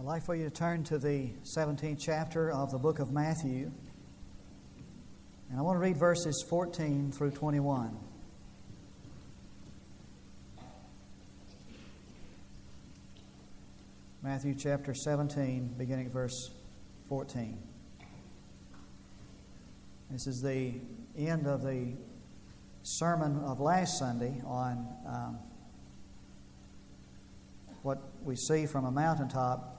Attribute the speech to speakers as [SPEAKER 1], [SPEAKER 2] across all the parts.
[SPEAKER 1] I'd like for you to turn to the 17th chapter of the book of Matthew. And I want to read verses 14 through 21. Matthew chapter 17, beginning verse 14. This is the end of the sermon of last Sunday on um, what we see from a mountaintop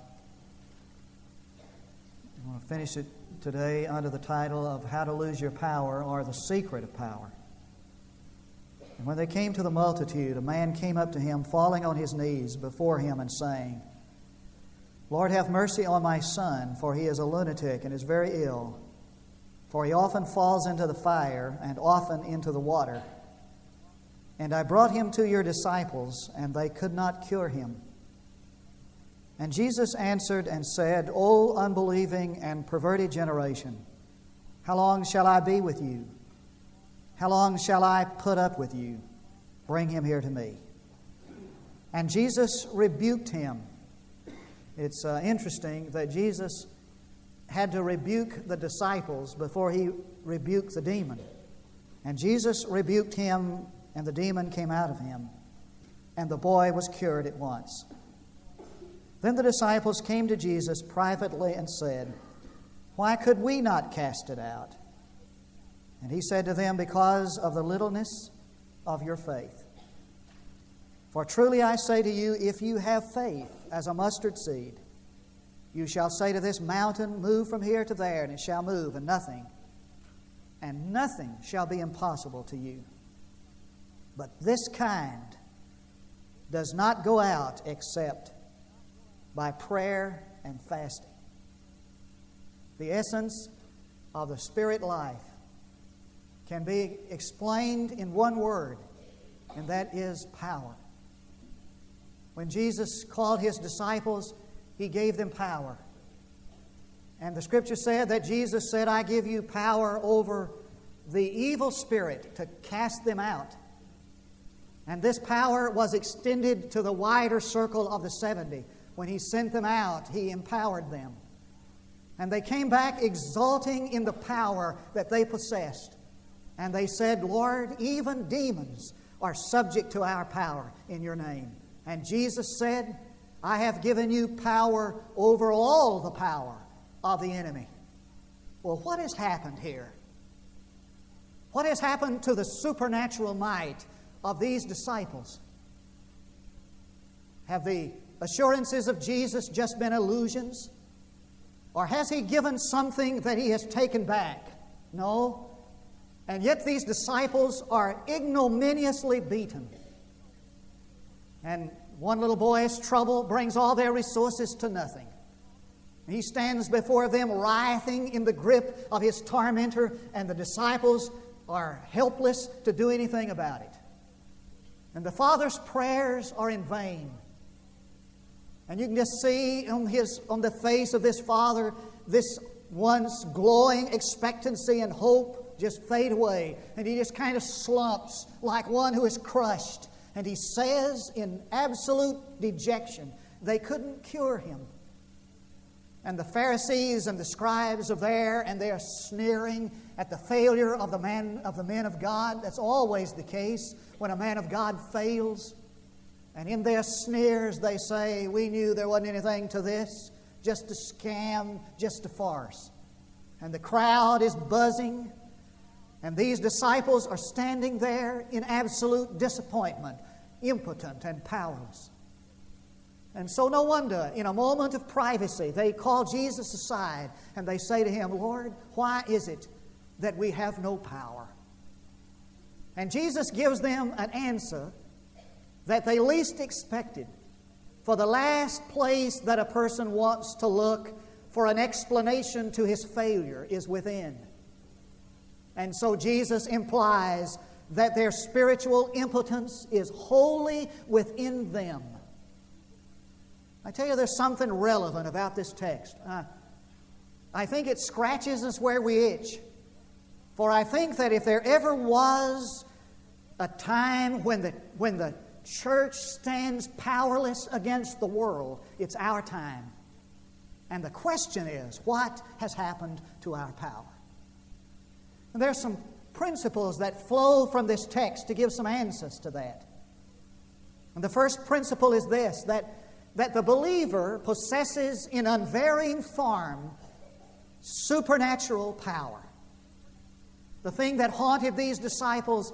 [SPEAKER 1] I want to finish it today under the title of How to Lose Your Power or the Secret of Power. And when they came to the multitude, a man came up to him, falling on his knees before him and saying, Lord, have mercy on my son, for he is a lunatic and is very ill. For he often falls into the fire and often into the water. And I brought him to your disciples, and they could not cure him. And Jesus answered and said, O unbelieving and perverted generation, how long shall I be with you? How long shall I put up with you? Bring him here to me. And Jesus rebuked him. It's uh, interesting that Jesus had to rebuke the disciples before he rebuked the demon. And Jesus rebuked him, and the demon came out of him. And the boy was cured at once. Then the disciples came to Jesus privately and said, Why could we not cast it out? And he said to them, Because of the littleness of your faith. For truly I say to you, if you have faith as a mustard seed, you shall say to this mountain, Move from here to there, and it shall move, and nothing, and nothing shall be impossible to you. But this kind does not go out except by prayer and fasting. The essence of the spirit life can be explained in one word, and that is power. When Jesus called his disciples, he gave them power. And the scripture said that Jesus said, I give you power over the evil spirit to cast them out. And this power was extended to the wider circle of the 70 when he sent them out, he empowered them. And they came back exulting in the power that they possessed. And they said, Lord, even demons are subject to our power in your name. And Jesus said, I have given you power over all the power of the enemy. Well, what has happened here? What has happened to the supernatural might of these disciples? Have the assurances of Jesus just been illusions? Or has he given something that he has taken back? No. And yet these disciples are ignominiously beaten. And one little boy's trouble brings all their resources to nothing. He stands before them writhing in the grip of his tormentor, and the disciples are helpless to do anything about it. And the Father's prayers are in vain. And you can just see on, his, on the face of this father this once glowing expectancy and hope just fade away. And he just kind of slumps like one who is crushed. And he says in absolute dejection, they couldn't cure him. And the Pharisees and the scribes are there, and they are sneering at the failure of the man of the men of God. That's always the case when a man of God fails. And in their sneers, they say, We knew there wasn't anything to this, just a scam, just a farce. And the crowd is buzzing, and these disciples are standing there in absolute disappointment, impotent and powerless. And so, no wonder, in a moment of privacy, they call Jesus aside and they say to him, Lord, why is it that we have no power? And Jesus gives them an answer that they least expected. For the last place that a person wants to look for an explanation to his failure is within. And so Jesus implies that their spiritual impotence is wholly within them. I tell you, there's something relevant about this text. Uh, I think it scratches us where we itch. For I think that if there ever was a time when the, when the church stands powerless against the world, it's our time. And the question is, what has happened to our power? And there's some principles that flow from this text to give some answers to that. And the first principle is this that, that the believer possesses in unvarying form supernatural power. The thing that haunted these disciples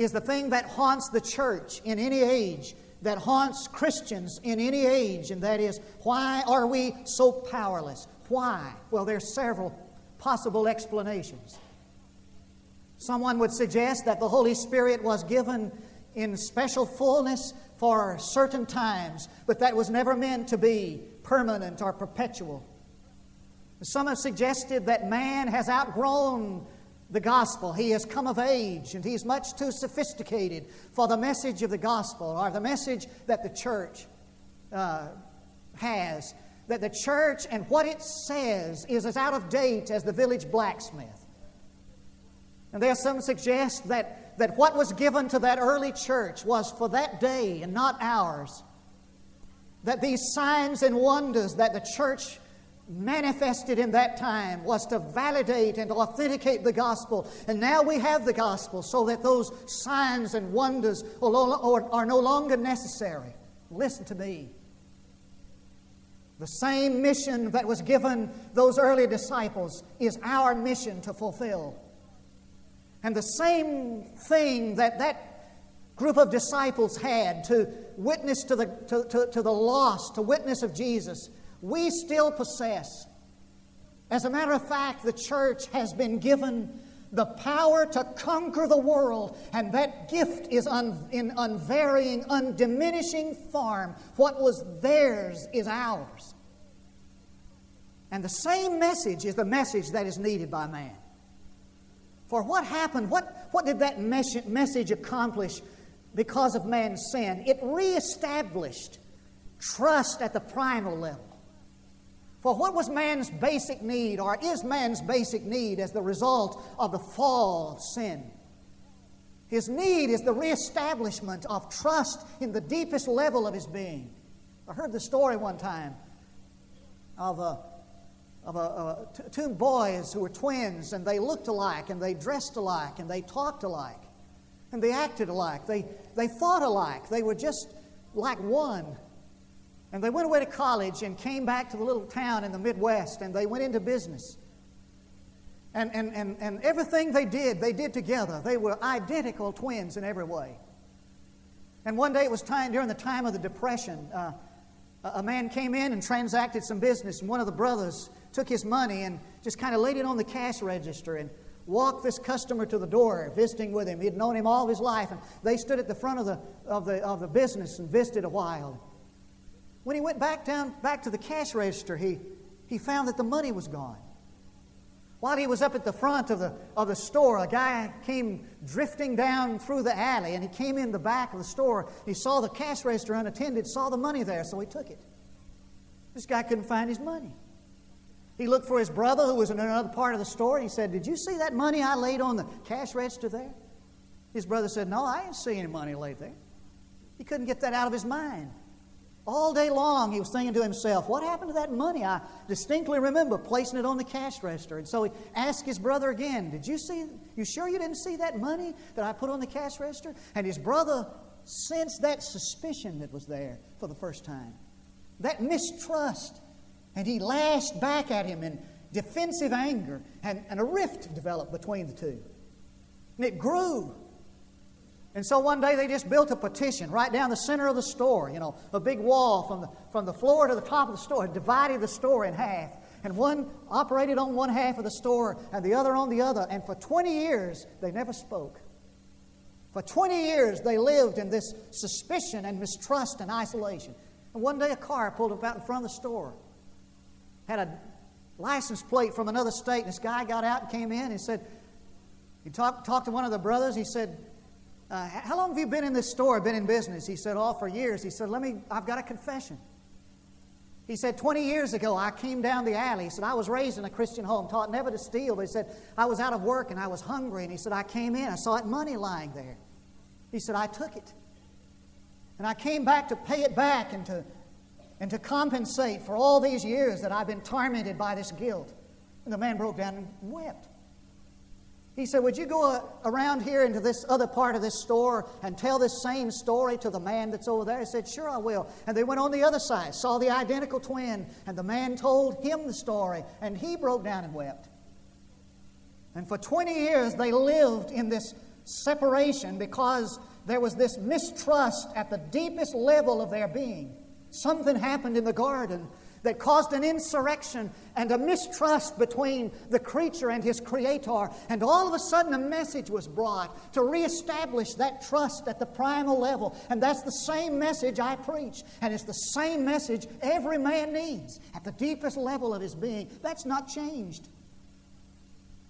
[SPEAKER 1] is the thing that haunts the church in any age, that haunts Christians in any age, and that is why are we so powerless? Why? Well, there's several possible explanations. Someone would suggest that the Holy Spirit was given in special fullness for certain times, but that was never meant to be permanent or perpetual. Some have suggested that man has outgrown the gospel. He has come of age and he's much too sophisticated for the message of the gospel or the message that the church uh, has. That the church and what it says is as out of date as the village blacksmith. And there are some suggest that, that what was given to that early church was for that day and not ours. That these signs and wonders that the church manifested in that time was to validate and authenticate the gospel. And now we have the gospel so that those signs and wonders are no longer necessary. Listen to me. The same mission that was given those early disciples is our mission to fulfill. And the same thing that that group of disciples had to witness to the, to, to, to the lost, to witness of Jesus, we still possess. As a matter of fact, the church has been given the power to conquer the world, and that gift is un, in unvarying, undiminishing form. What was theirs is ours. And the same message is the message that is needed by man. For what happened? What, what did that mes- message accomplish because of man's sin? It reestablished trust at the primal level. For what was man's basic need, or is man's basic need as the result of the fall of sin? His need is the reestablishment of trust in the deepest level of his being. I heard the story one time of, a, of a, a, two boys who were twins, and they looked alike, and they dressed alike, and they talked alike, and they acted alike. They, they thought alike. They were just like one. And they went away to college and came back to the little town in the Midwest and they went into business. And, and, and, and everything they did, they did together. They were identical twins in every way. And one day it was time during the time of the Depression. Uh, a man came in and transacted some business, and one of the brothers took his money and just kind of laid it on the cash register and walked this customer to the door, visiting with him. He'd known him all his life, and they stood at the front of the, of the, of the business and visited a while. When he went back down back to the cash register, he, he found that the money was gone. While he was up at the front of the, of the store, a guy came drifting down through the alley and he came in the back of the store. He saw the cash register unattended, saw the money there, so he took it. This guy couldn't find his money. He looked for his brother who was in another part of the store. He said, Did you see that money I laid on the cash register there? His brother said, No, I didn't see any money laid there. He couldn't get that out of his mind. All day long, he was thinking to himself, What happened to that money? I distinctly remember placing it on the cash register. And so he asked his brother again, Did you see, you sure you didn't see that money that I put on the cash register? And his brother sensed that suspicion that was there for the first time, that mistrust. And he lashed back at him in defensive anger, and, and a rift developed between the two. And it grew and so one day they just built a petition right down the center of the store, you know, a big wall from the, from the floor to the top of the store, divided the store in half. And one operated on one half of the store and the other on the other. And for 20 years, they never spoke. For 20 years, they lived in this suspicion and mistrust and isolation. And one day, a car pulled up out in front of the store, had a license plate from another state. And this guy got out and came in and said, he talked, talked to one of the brothers. He said, uh, how long have you been in this store, been in business? He said, Oh, for years. He said, Let me, I've got a confession. He said, 20 years ago, I came down the alley. He said, I was raised in a Christian home, taught never to steal. But he said, I was out of work and I was hungry. And he said, I came in, I saw that money lying there. He said, I took it. And I came back to pay it back and to and to compensate for all these years that I've been tormented by this guilt. And the man broke down and wept. He said, Would you go uh, around here into this other part of this store and tell this same story to the man that's over there? He said, Sure, I will. And they went on the other side, saw the identical twin, and the man told him the story, and he broke down and wept. And for 20 years, they lived in this separation because there was this mistrust at the deepest level of their being. Something happened in the garden that caused an insurrection and a mistrust between the creature and his creator. And all of a sudden, a message was brought to reestablish that trust at the primal level. And that's the same message I preach. And it's the same message every man needs at the deepest level of his being. That's not changed.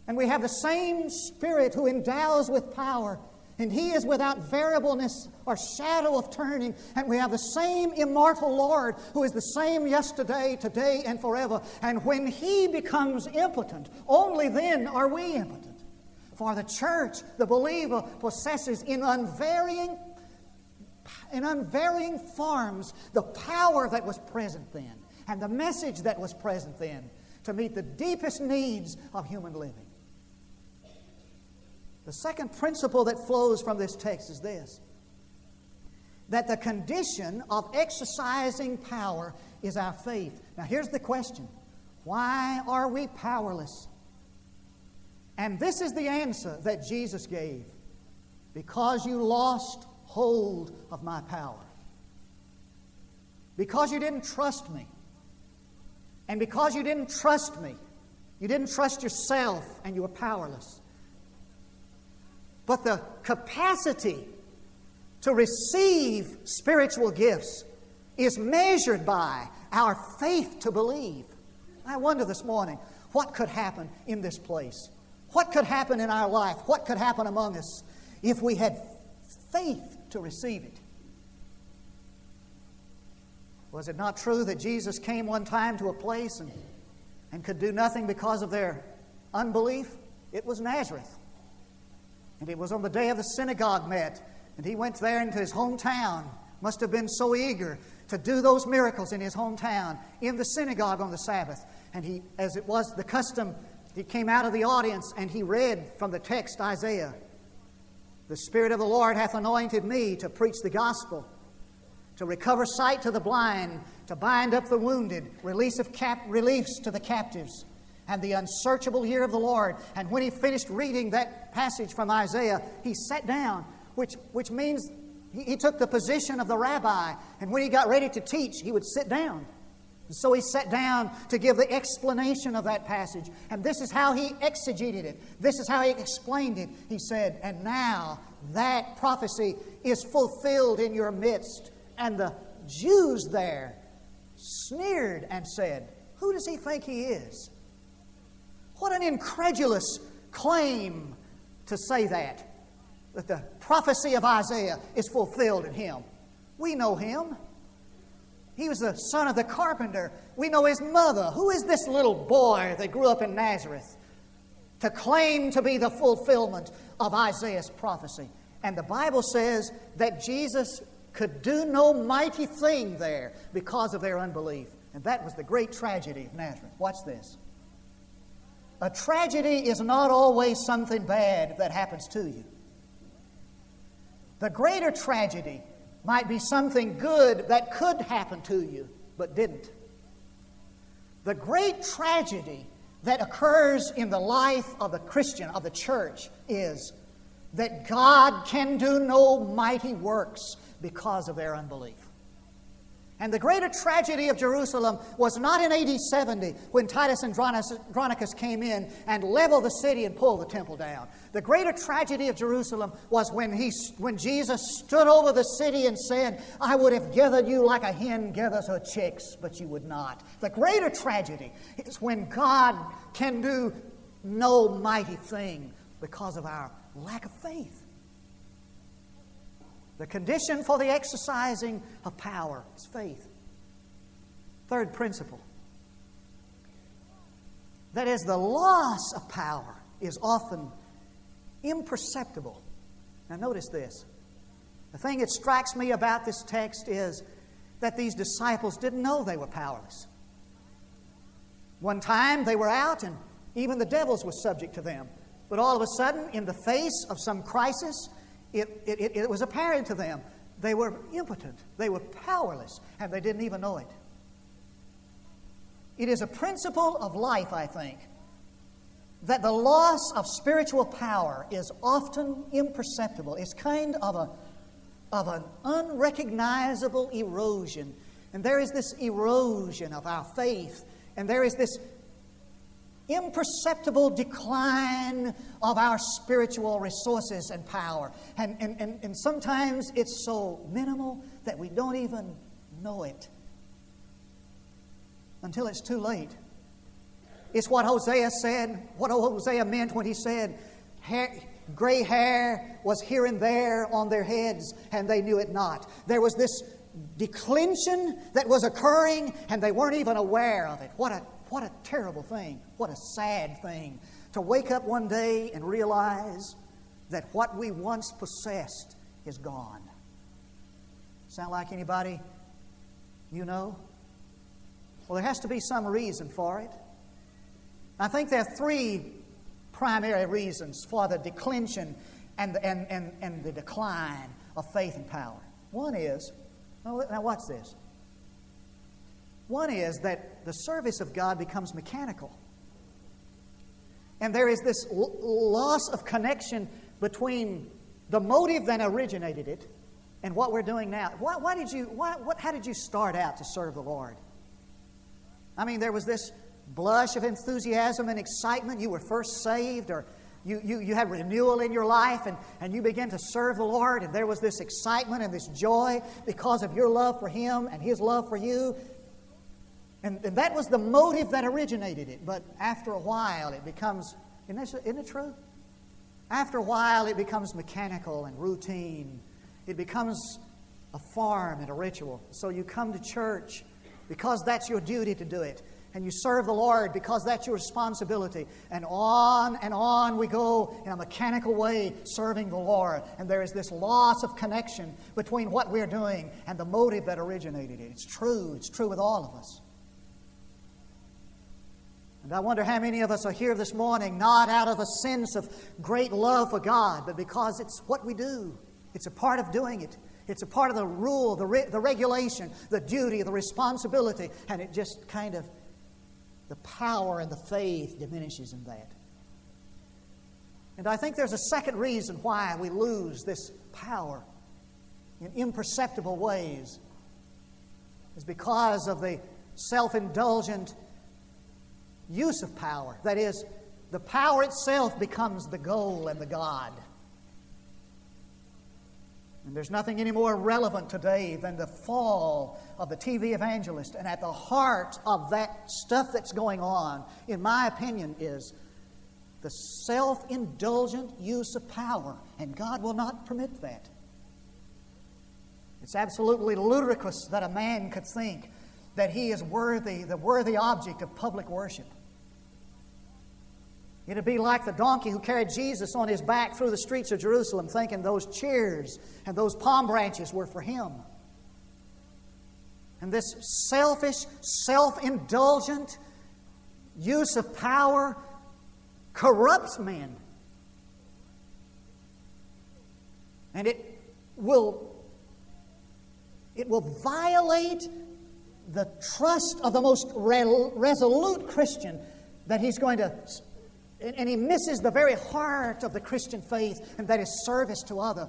[SPEAKER 1] And we have the same Spirit who endows with power and he is without variableness or shadow of turning. And we have the same immortal Lord who is the same yesterday, today, and forever. And when he becomes impotent, only then are we impotent. For the church, the believer, possesses in unvarying in unvarying forms the power that was present then and the message that was present then to meet the deepest needs of human living. The second principle that flows from this text is this that the condition of exercising power is our faith. Now, here's the question why are we powerless? And this is the answer that Jesus gave because you lost hold of my power. Because you didn't trust me. And because you didn't trust me, you didn't trust yourself and you were powerless. But the capacity to receive spiritual gifts is measured by our faith to believe. I wonder this morning what could happen in this place? What could happen in our life? What could happen among us if we had faith to receive it? Was it not true that Jesus came one time to a place and, and could do nothing because of their unbelief? It was Nazareth. And it was on the day of the synagogue met. And he went there into his hometown. Must have been so eager to do those miracles in his hometown, in the synagogue on the Sabbath. And he, as it was the custom, he came out of the audience and he read from the text Isaiah The Spirit of the Lord hath anointed me to preach the gospel, to recover sight to the blind, to bind up the wounded, release of cap- reliefs to the captives and the unsearchable year of the Lord. And when he finished reading that passage from Isaiah, he sat down, which, which means he, he took the position of the rabbi. And when he got ready to teach, he would sit down. And so he sat down to give the explanation of that passage. And this is how he exegeted it. This is how he explained it. He said, And now that prophecy is fulfilled in your midst. And the Jews there sneered and said, Who does he think he is? What an incredulous claim to say that, that the prophecy of Isaiah is fulfilled in him. We know him. He was the son of the carpenter. We know his mother. Who is this little boy that grew up in Nazareth to claim to be the fulfillment of Isaiah's prophecy? And the Bible says that Jesus could do no mighty thing there because of their unbelief. And that was the great tragedy of Nazareth. Watch this. A tragedy is not always something bad that happens to you. The greater tragedy might be something good that could happen to you, but didn't. The great tragedy that occurs in the life of the Christian, of the church, is that God can do no mighty works because of their unbelief. And the greater tragedy of Jerusalem was not in AD 70 when Titus Andronicus came in and leveled the city and pulled the temple down. The greater tragedy of Jerusalem was when, he, when Jesus stood over the city and said, I would have gathered you like a hen gathers her chicks, but you would not. The greater tragedy is when God can do no mighty thing because of our lack of faith. The condition for the exercising of power is faith. Third principle that is, the loss of power is often imperceptible. Now, notice this. The thing that strikes me about this text is that these disciples didn't know they were powerless. One time they were out and even the devils were subject to them. But all of a sudden, in the face of some crisis, it, it, it, was apparent to them they were impotent, they were powerless, and they didn't even know it. It is a principle of life, I think, that the loss of spiritual power is often imperceptible. It's kind of, a, of an unrecognizable erosion. And there is this erosion of our faith, and there is this imperceptible decline of our spiritual resources and power. And, and, and, and sometimes it's so minimal that we don't even know it until it's too late. It's what Hosea said, what Hosea meant when he said, hair, gray hair was here and there on their heads, and they knew it not. There was this declension that was occurring, and they weren't even aware of it. What a, what a terrible thing. What a sad thing. To wake up one day and realize that what we once possessed is gone. Sound like anybody you know? Well, there has to be some reason for it. I think there are three primary reasons for the declension and, and, and, and the decline of faith and power. One is, now watch this. One is that the service of God becomes mechanical. And there is this l- loss of connection between the motive that originated it and what we're doing now. Why, why did you, why, what, how did you start out to serve the Lord? I mean, there was this blush of enthusiasm and excitement. You were first saved, or you, you, you had renewal in your life, and, and you began to serve the Lord, and there was this excitement and this joy because of your love for Him and His love for you. And, and that was the motive that originated it. But after a while, it becomes, isn't, isn't it true? After a while, it becomes mechanical and routine. It becomes a farm and a ritual. So you come to church because that's your duty to do it and you serve the Lord because that's your responsibility. And on and on we go in a mechanical way serving the Lord. And there is this loss of connection between what we're doing and the motive that originated it. It's true, it's true with all of us. And I wonder how many of us are here this morning not out of a sense of great love for God, but because it's what we do. It's a part of doing it. It's a part of the rule, the, re- the regulation, the duty, the responsibility, and it just kind of the power and the faith diminishes in that. And I think there's a second reason why we lose this power in imperceptible ways is because of the self indulgent use of power. That is, the power itself becomes the goal and the God. And there's nothing any more relevant today than the fall of the TV evangelist. And at the heart of that stuff that's going on, in my opinion, is the self indulgent use of power. And God will not permit that. It's absolutely ludicrous that a man could think that he is worthy, the worthy object of public worship. It'd be like the donkey who carried Jesus on his back through the streets of Jerusalem, thinking those cheers and those palm branches were for him. And this selfish, self indulgent use of power corrupts men. And it will, it will violate the trust of the most resolute Christian that he's going to and he misses the very heart of the Christian faith, and that is service to, other,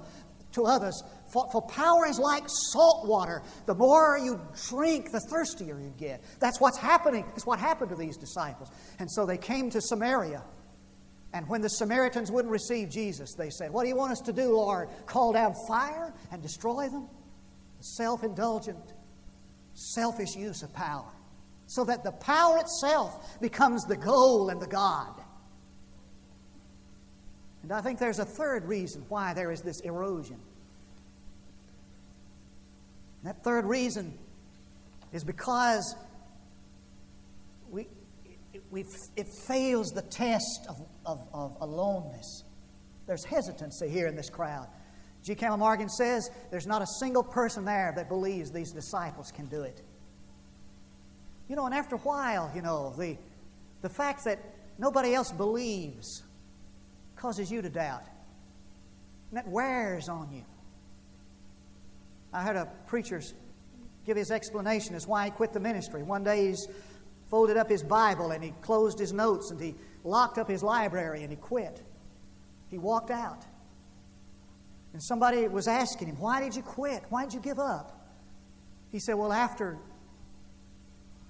[SPEAKER 1] to others. For, for power is like salt water. The more you drink, the thirstier you get. That's what's happening. That's what happened to these disciples. And so they came to Samaria. And when the Samaritans wouldn't receive Jesus, they said, What do you want us to do, Lord? Call down fire and destroy them? The Self indulgent, selfish use of power. So that the power itself becomes the goal and the God. And I think there's a third reason why there is this erosion. And that third reason is because we, we, it fails the test of, of, of aloneness. There's hesitancy here in this crowd. G. Campbell Morgan says there's not a single person there that believes these disciples can do it. You know, and after a while, you know, the, the fact that nobody else believes causes you to doubt. And that wears on you. I heard a preacher give his explanation as why he quit the ministry. One day he's folded up his Bible and he closed his notes and he locked up his library and he quit. He walked out. And somebody was asking him, Why did you quit? Why did you give up? He said, Well, after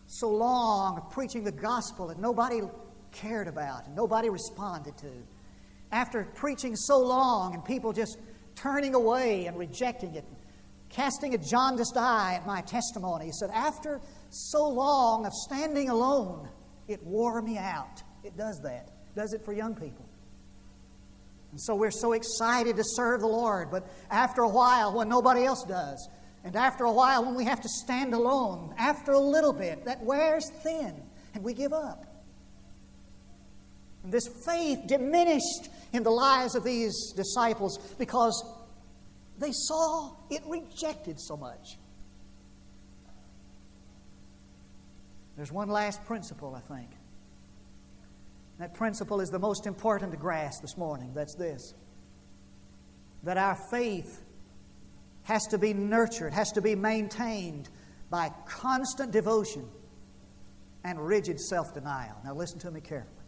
[SPEAKER 1] so long of preaching the gospel that nobody cared about and nobody responded to, after preaching so long and people just turning away and rejecting it, casting a jaundiced eye at my testimony, he said, After so long of standing alone, it wore me out. It does that. It does it for young people. And so we're so excited to serve the Lord, but after a while, when nobody else does, and after a while, when we have to stand alone, after a little bit, that wears thin and we give up. And this faith diminished in the lives of these disciples because they saw it rejected so much. There's one last principle, I think. That principle is the most important to grasp this morning. That's this that our faith has to be nurtured, has to be maintained by constant devotion and rigid self denial. Now, listen to me carefully.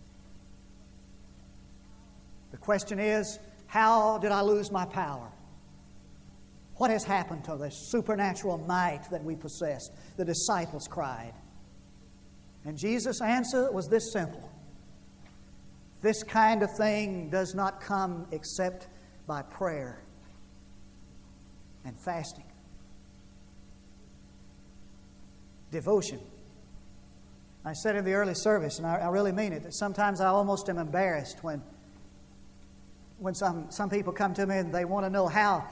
[SPEAKER 1] The question is how did I lose my power? What has happened to the supernatural might that we possessed? The disciples cried. And Jesus' answer was this simple This kind of thing does not come except by prayer and fasting. Devotion. I said in the early service, and I, I, really mean it, that sometimes I almost am embarrassed when, when some, some people come to me and they want to know how,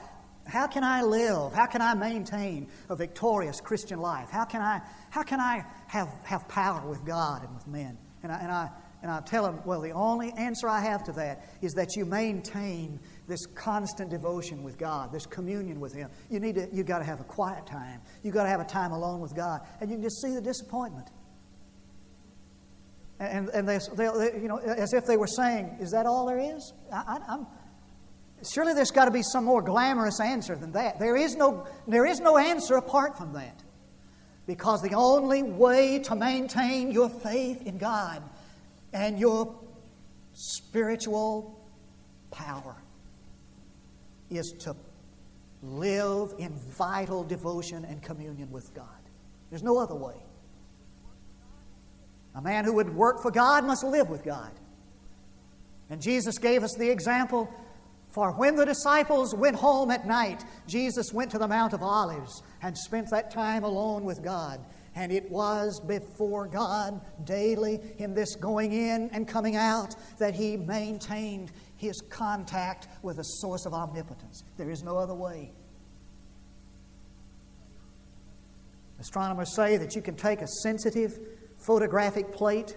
[SPEAKER 1] how can I live? How can I maintain a victorious Christian life? How can I, how can I have, have power with God and with men? And I, and, I, and I tell them, well, the only answer I have to that is that you maintain this constant devotion with God, this communion with Him. You need to, you got to have a quiet time. You've got to have a time alone with God, and you can just see the disappointment. And, and they, they, you know, as if they were saying, "Is that all there is?" I, I'm, surely there's got to be some more glamorous answer than that. There is no, there is no answer apart from that, because the only way to maintain your faith in God and your spiritual power is to live in vital devotion and communion with God. There's no other way. A man who would work for God must live with God. And Jesus gave us the example for when the disciples went home at night, Jesus went to the Mount of Olives and spent that time alone with God. And it was before God daily in this going in and coming out that he maintained his contact with the source of omnipotence. There is no other way. Astronomers say that you can take a sensitive photographic plate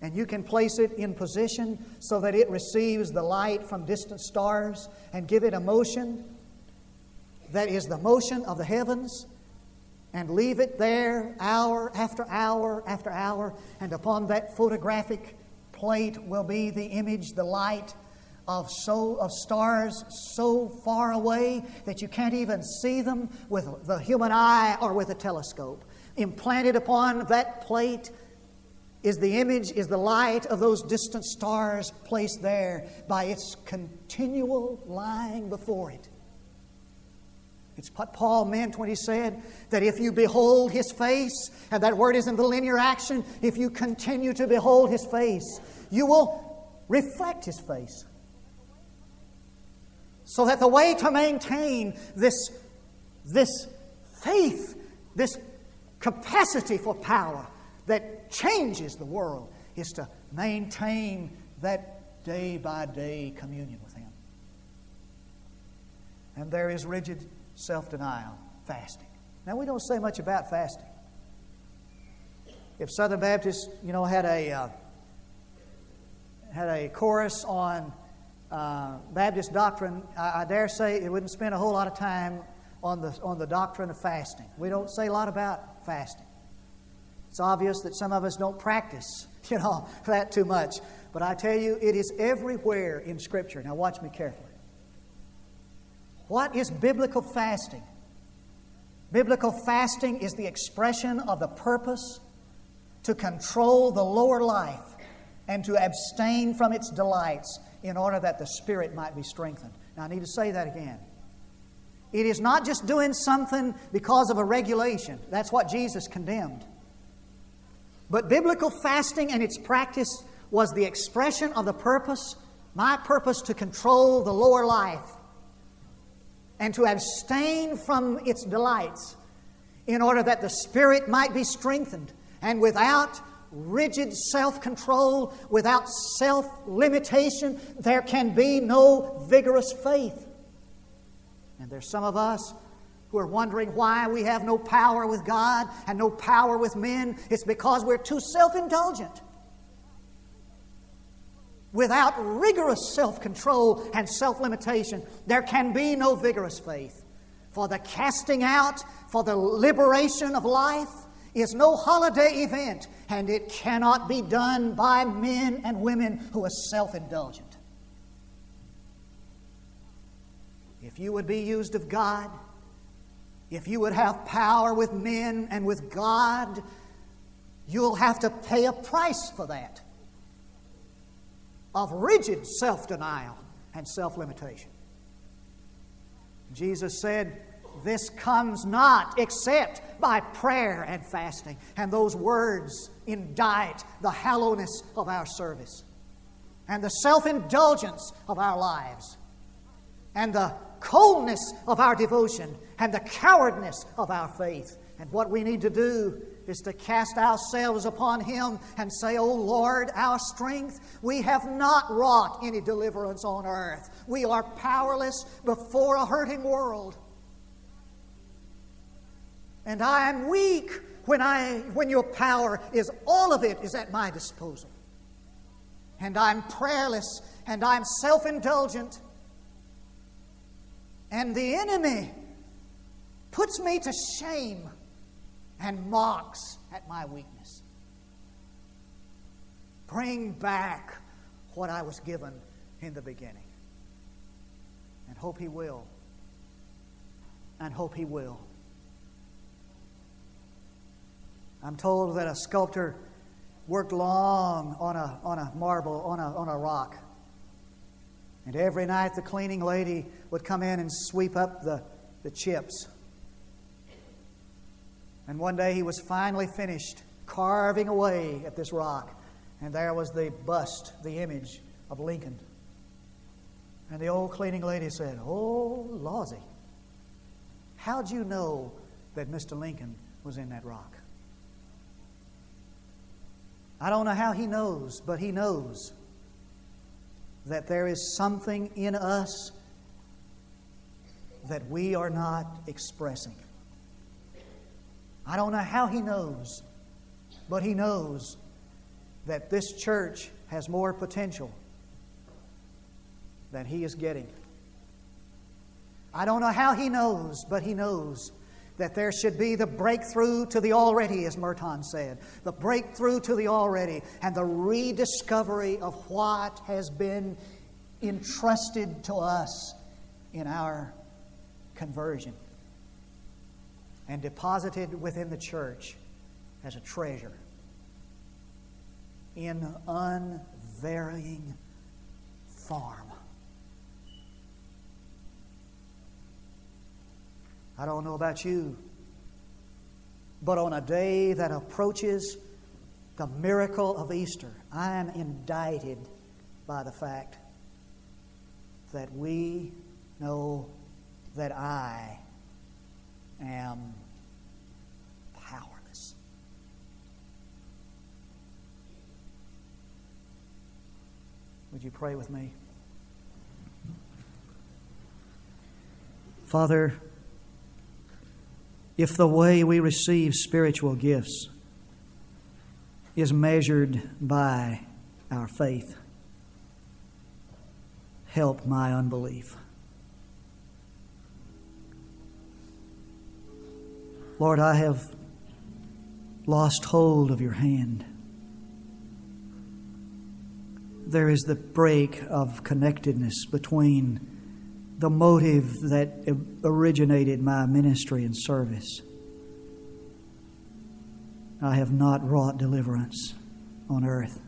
[SPEAKER 1] and you can place it in position so that it receives the light from distant stars and give it a motion that is the motion of the heavens and leave it there hour after hour after hour and upon that photographic plate will be the image, the light of, so, of stars so far away that you can't even see them with the human eye or with a telescope. Implanted upon that plate is the image, is the light of those distant stars placed there by its continual lying before it. It's what Paul meant when he said that if you behold his face, and that word is in the linear action, if you continue to behold his face, you will reflect his face. So that the way to maintain this, this faith, this capacity for power that changes the world, is to maintain that day by day communion with Him. And there is rigid self denial, fasting. Now, we don't say much about fasting. If Southern Baptists, you know, had a, uh, had a chorus on uh, Baptist doctrine, I, I, dare say it wouldn't spend a whole lot of time on the, on the doctrine of fasting. We don't say a lot about fasting. It's obvious that some of us don't practice, you know, that too much. But I tell you, it is everywhere in Scripture. Now, watch me carefully. What is biblical fasting? Biblical fasting is the expression of the purpose to control the lower life and to abstain from its delights in order that the spirit might be strengthened. Now, I need to say that again. It is not just doing something because of a regulation, that's what Jesus condemned. But biblical fasting and its practice was the expression of the purpose, my purpose to control the lower life and to abstain from its delights in order that the spirit might be strengthened. And without rigid self control, without self limitation, there can be no vigorous faith. And there's some of us who are wondering why we have no power with God and no power with men. It's because we're too self indulgent. Without rigorous self control and self limitation, there can be no vigorous faith. For the casting out, for the liberation of life, is no holiday event, and it cannot be done by men and women who are self indulgent. If you would be used of God, if you would have power with men and with God, you'll have to pay a price for that of rigid self denial and self limitation. Jesus said, This comes not except by prayer and fasting. And those words indict the hollowness of our service and the self indulgence of our lives and the coldness of our devotion and the cowardness of our faith. And what we need to do is to cast ourselves upon Him and say, O Lord, our strength, we have not wrought any deliverance on earth. We are powerless before a hurting world. And I am weak when, I, when your power is, all of it is at my disposal. And I'm prayerless and I'm self indulgent. And the enemy puts me to shame and mocks at my weakness. Bring back what I was given in the beginning. And hope He will. And hope He will. I'm told that a sculptor worked long on a, on a marble, on a, on a rock. And every night the cleaning lady would come in and sweep up the, the chips. And one day he was finally finished carving away at this rock. And there was the bust, the image of Lincoln. And the old cleaning lady said, Oh, Lawsy, how'd you know that Mr. Lincoln was in that rock? I don't know how he knows, but he knows that there is something in us that we are not expressing. I don't know how he knows, but he knows that this church has more potential than he is getting. I don't know how he knows, but he knows that there should be the breakthrough to the already, as Merton said, the breakthrough to the already, and the rediscovery of what has been entrusted to us in our conversion and deposited within the church as a treasure in unvarying form. I don't know about you, but on a day that approaches the miracle of Easter, I am indicted by the fact that we know that I am powerless. Would you pray with me? Father, if the way we receive spiritual gifts is measured by our faith, help my unbelief. Lord, I have lost hold of your hand. There is the break of connectedness between the motive that originated my ministry and service. I have not wrought deliverance on earth.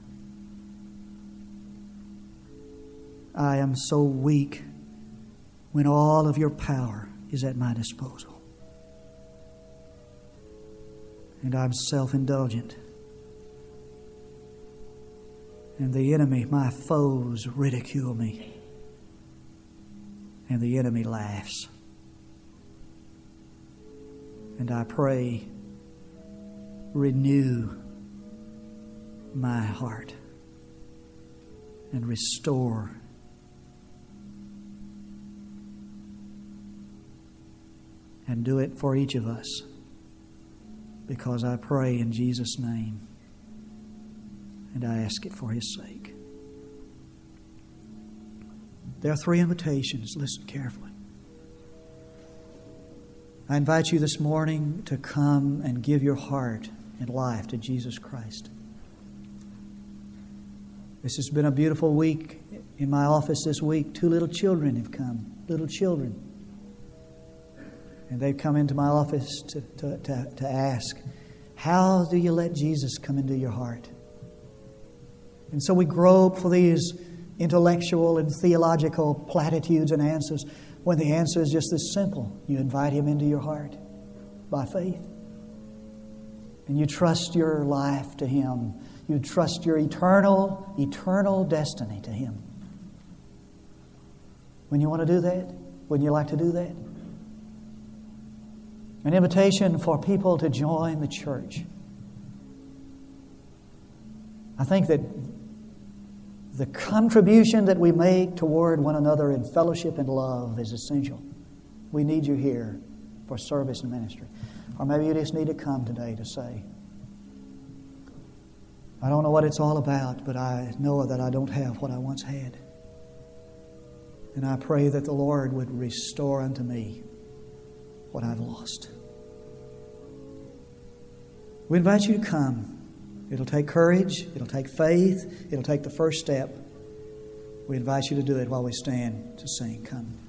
[SPEAKER 1] I am so weak when all of your power is at my disposal. And I'm self indulgent. And the enemy, my foes, ridicule me. And the enemy laughs. And I pray, renew my heart and restore and do it for each of us because I pray in Jesus' name and I ask it for His sake. There are three invitations. Listen carefully. I invite you this morning to come and give your heart and life to Jesus Christ. This has been a beautiful week in my office this week. Two little children have come, little children. And they've come into my office to, to, to, to ask, How do you let Jesus come into your heart? And so we grope for these intellectual and theological platitudes and answers when the answer is just this simple. You invite Him into your heart by faith. And you trust your life to Him. You trust your eternal, eternal destiny to Him. When you want to do that, wouldn't you like to do that? An invitation for people to join the church. I think that the contribution that we make toward one another in fellowship and love is essential. We need you here for service and ministry. Or maybe you just need to come today to say, I don't know what it's all about, but I know that I don't have what I once had. And I pray that the Lord would restore unto me what I've lost. We invite you to come. It'll take courage, it'll take faith, it'll take the first step. We invite you to do it while we stand to sing. Come.